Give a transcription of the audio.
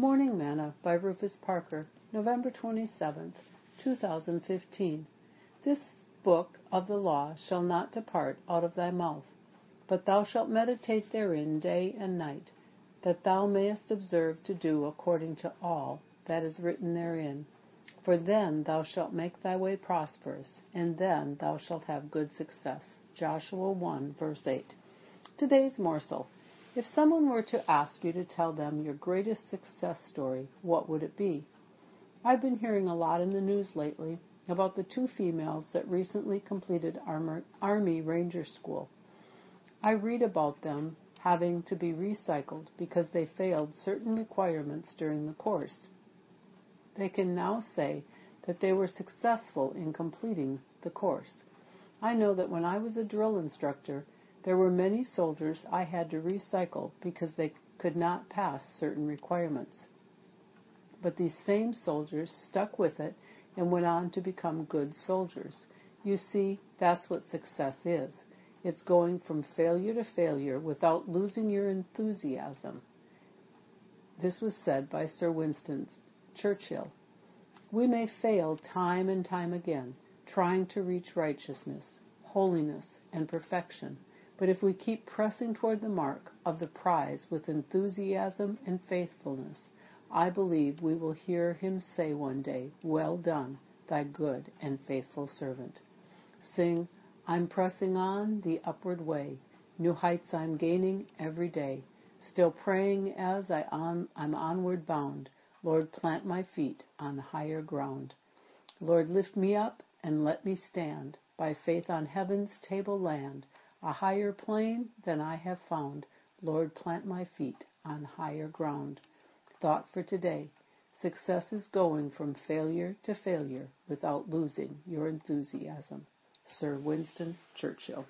Morning Manna by Rufus Parker, November 27, 2015. This book of the law shall not depart out of thy mouth, but thou shalt meditate therein day and night, that thou mayest observe to do according to all that is written therein. For then thou shalt make thy way prosperous, and then thou shalt have good success. Joshua 1 verse 8. Today's morsel. If someone were to ask you to tell them your greatest success story, what would it be? I've been hearing a lot in the news lately about the two females that recently completed Army Ranger School. I read about them having to be recycled because they failed certain requirements during the course. They can now say that they were successful in completing the course. I know that when I was a drill instructor, there were many soldiers I had to recycle because they could not pass certain requirements. But these same soldiers stuck with it and went on to become good soldiers. You see, that's what success is. It's going from failure to failure without losing your enthusiasm. This was said by Sir Winston Churchill. We may fail time and time again, trying to reach righteousness, holiness, and perfection. But if we keep pressing toward the mark of the prize with enthusiasm and faithfulness, I believe we will hear him say one day, Well done, thy good and faithful servant. Sing, I'm pressing on the upward way, new heights I'm gaining every day, still praying as I on, I'm onward bound, Lord, plant my feet on higher ground. Lord, lift me up and let me stand by faith on heaven's table land, a higher plane than I have found. Lord, plant my feet on higher ground. Thought for today. Success is going from failure to failure without losing your enthusiasm. Sir Winston Churchill.